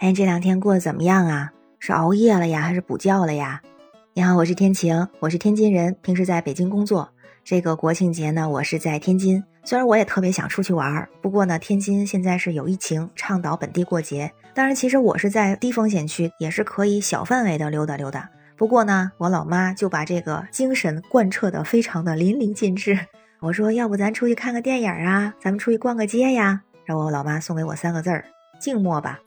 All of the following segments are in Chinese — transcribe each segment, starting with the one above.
哎，这两天过得怎么样啊？是熬夜了呀，还是补觉了呀？你好，我是天晴，我是天津人，平时在北京工作。这个国庆节呢，我是在天津。虽然我也特别想出去玩儿，不过呢，天津现在是有疫情，倡导本地过节。当然，其实我是在低风险区，也是可以小范围的溜达溜达。不过呢，我老妈就把这个精神贯彻的非常的淋漓尽致。我说，要不咱出去看个电影啊？咱们出去逛个街呀？然后我老妈送给我三个字儿：静默吧。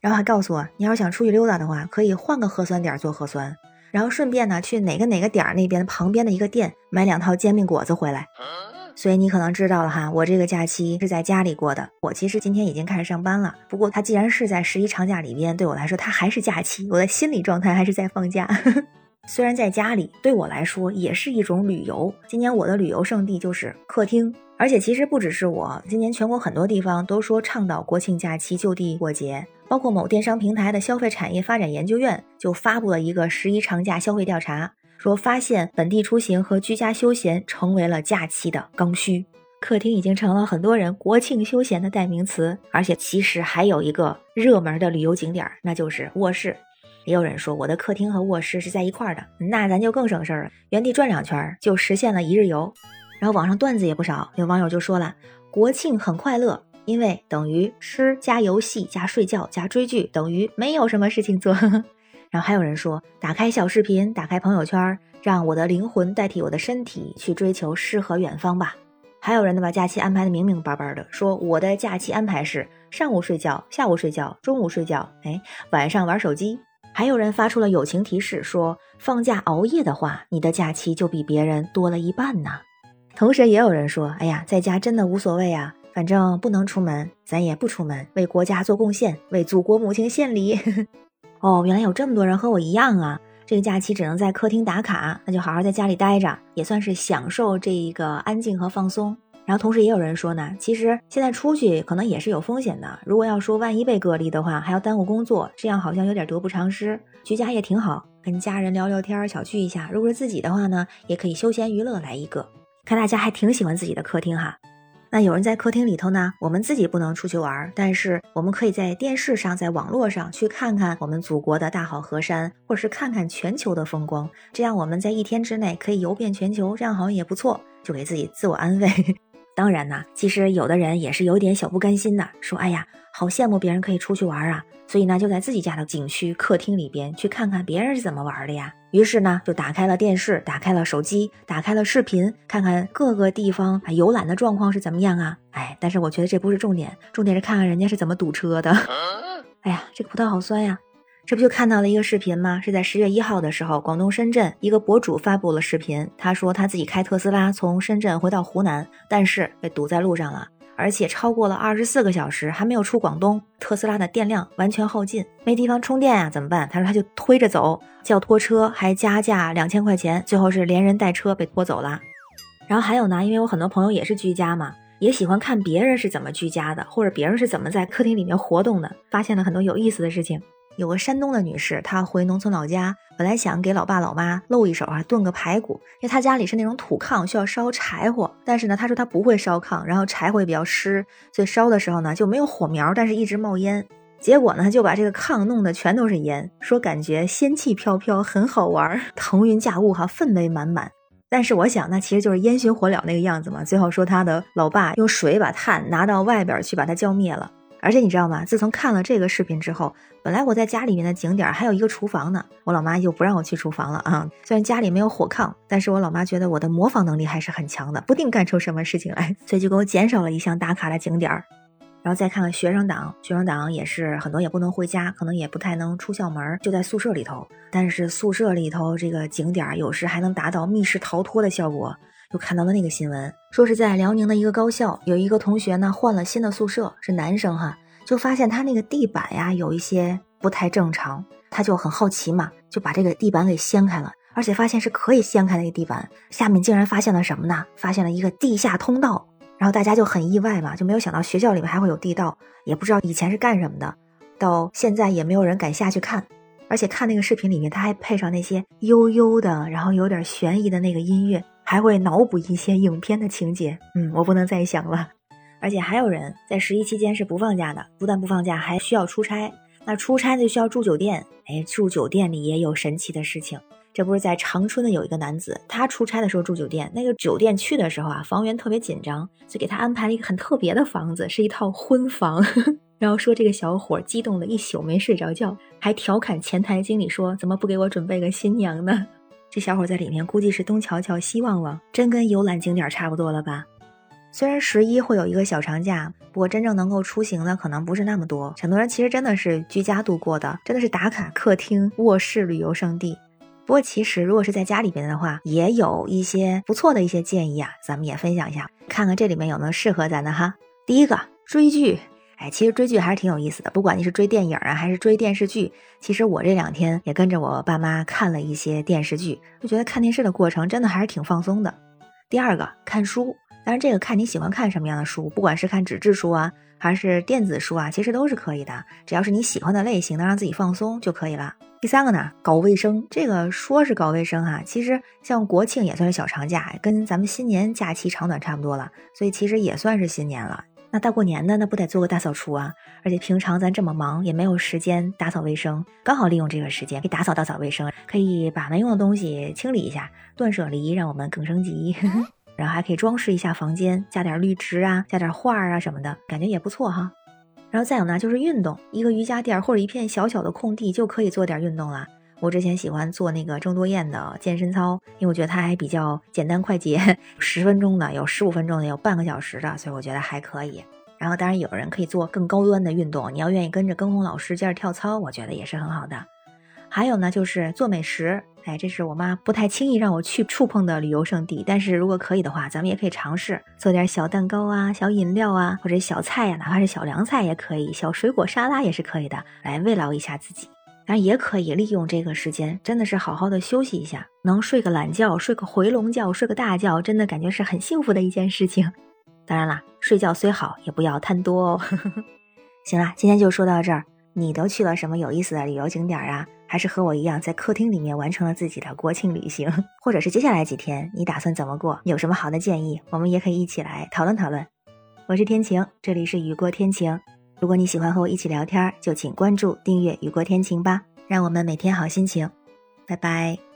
然后还告诉我，你要是想出去溜达的话，可以换个核酸点做核酸，然后顺便呢去哪个哪个点儿那边旁边的一个店买两套煎饼果子回来。所以你可能知道了哈，我这个假期是在家里过的。我其实今天已经开始上班了，不过它既然是在十一长假里边，对我来说它还是假期，我的心理状态还是在放假。虽然在家里对我来说也是一种旅游，今年我的旅游胜地就是客厅。而且其实不只是我，今年全国很多地方都说倡导国庆假期就地过节，包括某电商平台的消费产业发展研究院就发布了一个十一长假消费调查，说发现本地出行和居家休闲成为了假期的刚需，客厅已经成了很多人国庆休闲的代名词。而且其实还有一个热门的旅游景点，那就是卧室。也有人说我的客厅和卧室是在一块儿的，那咱就更省事儿了，原地转两圈就实现了一日游。然后网上段子也不少，有网友就说了：“国庆很快乐，因为等于吃加游戏加睡觉加追剧，等于没有什么事情做。”然后还有人说：“打开小视频，打开朋友圈，让我的灵魂代替我的身体去追求诗和远方吧。”还有人呢把假期安排的明明白白的，说我的假期安排是上午睡觉，下午睡觉，中午睡觉，哎，晚上玩手机。还有人发出了友情提示，说放假熬夜的话，你的假期就比别人多了一半呢。同时也有人说：“哎呀，在家真的无所谓啊，反正不能出门，咱也不出门，为国家做贡献，为祖国母亲献礼。”哦，原来有这么多人和我一样啊！这个假期只能在客厅打卡，那就好好在家里待着，也算是享受这一个安静和放松。然后同时也有人说呢，其实现在出去可能也是有风险的。如果要说万一被隔离的话，还要耽误工作，这样好像有点得不偿失。居家也挺好，跟家人聊聊天，小聚一下。如果是自己的话呢，也可以休闲娱乐来一个。看大家还挺喜欢自己的客厅哈，那有人在客厅里头呢，我们自己不能出去玩，但是我们可以在电视上、在网络上去看看我们祖国的大好河山，或者是看看全球的风光，这样我们在一天之内可以游遍全球，这样好像也不错，就给自己自我安慰。当然呢，其实有的人也是有点小不甘心的，说哎呀，好羡慕别人可以出去玩啊。所以呢，就在自己家的景区客厅里边去看看别人是怎么玩的呀。于是呢，就打开了电视，打开了手机，打开了视频，看看各个地方啊游览的状况是怎么样啊。哎，但是我觉得这不是重点，重点是看看人家是怎么堵车的。哎呀，这个葡萄好酸呀！这不就看到了一个视频吗？是在十月一号的时候，广东深圳一个博主发布了视频，他说他自己开特斯拉从深圳回到湖南，但是被堵在路上了。而且超过了二十四个小时还没有出广东，特斯拉的电量完全耗尽，没地方充电啊，怎么办？他说他就推着走，叫拖车还加价两千块钱，最后是连人带车被拖走了。然后还有呢，因为我很多朋友也是居家嘛，也喜欢看别人是怎么居家的，或者别人是怎么在客厅里面活动的，发现了很多有意思的事情。有个山东的女士，她回农村老家，本来想给老爸老妈露一手啊，炖个排骨，因为她家里是那种土炕，需要烧柴火。但是呢，她说她不会烧炕，然后柴火也比较湿，所以烧的时候呢就没有火苗，但是一直冒烟。结果呢就把这个炕弄得全都是烟，说感觉仙气飘飘，很好玩，腾云驾雾哈，氛围满满。但是我想，那其实就是烟熏火燎那个样子嘛。最后说他的老爸用水把炭拿到外边去把它浇灭了。而且你知道吗？自从看了这个视频之后，本来我在家里面的景点还有一个厨房呢，我老妈又不让我去厨房了啊。虽然家里没有火炕，但是我老妈觉得我的模仿能力还是很强的，不定干出什么事情来，所以就给我减少了一项打卡的景点儿。然后再看看学生党，学生党也是很多也不能回家，可能也不太能出校门，就在宿舍里头。但是宿舍里头这个景点儿有时还能达到密室逃脱的效果。又看到了那个新闻，说是在辽宁的一个高校，有一个同学呢换了新的宿舍，是男生哈，就发现他那个地板呀有一些不太正常，他就很好奇嘛，就把这个地板给掀开了，而且发现是可以掀开那个地板，下面竟然发现了什么呢？发现了一个地下通道，然后大家就很意外嘛，就没有想到学校里面还会有地道，也不知道以前是干什么的，到现在也没有人敢下去看，而且看那个视频里面，他还配上那些悠悠的，然后有点悬疑的那个音乐。还会脑补一些影片的情节，嗯，我不能再想了。而且还有人在十一期间是不放假的，不但不放假，还需要出差。那出差就需要住酒店，哎，住酒店里也有神奇的事情。这不是在长春的有一个男子，他出差的时候住酒店，那个酒店去的时候啊，房源特别紧张，就给他安排了一个很特别的房子，是一套婚房。然后说这个小伙激动了一宿没睡着觉，还调侃前台经理说：“怎么不给我准备个新娘呢？”这小伙在里面估计是东瞧瞧西望望，真跟游览景点差不多了吧？虽然十一会有一个小长假，不过真正能够出行的可能不是那么多。很多人其实真的是居家度过的，真的是打卡客厅、卧室旅游胜地。不过其实如果是在家里边的话，也有一些不错的一些建议啊，咱们也分享一下，看看这里面有没有适合咱的哈。第一个，追剧。哎，其实追剧还是挺有意思的，不管你是追电影啊，还是追电视剧。其实我这两天也跟着我爸妈看了一些电视剧，就觉得看电视的过程真的还是挺放松的。第二个，看书，当然这个看你喜欢看什么样的书，不管是看纸质书啊，还是电子书啊，其实都是可以的，只要是你喜欢的类型，能让自己放松就可以了。第三个呢，搞卫生，这个说是搞卫生哈，其实像国庆也算是小长假，跟咱们新年假期长短差不多了，所以其实也算是新年了。那大过年的，那不得做个大扫除啊？而且平常咱这么忙，也没有时间打扫卫生，刚好利用这个时间给打扫打扫卫生，可以把没用的东西清理一下，断舍离，让我们更升级。然后还可以装饰一下房间，加点绿植啊，加点画啊什么的，感觉也不错哈。然后再有呢，就是运动，一个瑜伽垫或者一片小小的空地就可以做点运动了。我之前喜欢做那个郑多燕的健身操，因为我觉得它还比较简单快捷，十分钟的，有十五分钟的，有半个小时的，所以我觉得还可以。然后当然有人可以做更高端的运动，你要愿意跟着跟红老师接着跳操，我觉得也是很好的。还有呢，就是做美食，哎，这是我妈不太轻易让我去触碰的旅游胜地，但是如果可以的话，咱们也可以尝试做点小蛋糕啊、小饮料啊，或者小菜呀，哪怕是小凉菜也可以，小水果沙拉也是可以的，来慰劳一下自己。当然也可以利用这个时间，真的是好好的休息一下，能睡个懒觉、睡个回笼觉、睡个大觉，真的感觉是很幸福的一件事情。当然啦，睡觉虽好，也不要贪多哦。行了，今天就说到这儿。你都去了什么有意思的旅游景点啊？还是和我一样在客厅里面完成了自己的国庆旅行？或者是接下来几天你打算怎么过？有什么好的建议？我们也可以一起来讨论讨论。我是天晴，这里是雨过天晴。如果你喜欢和我一起聊天，就请关注、订阅“雨过天晴”吧，让我们每天好心情。拜拜。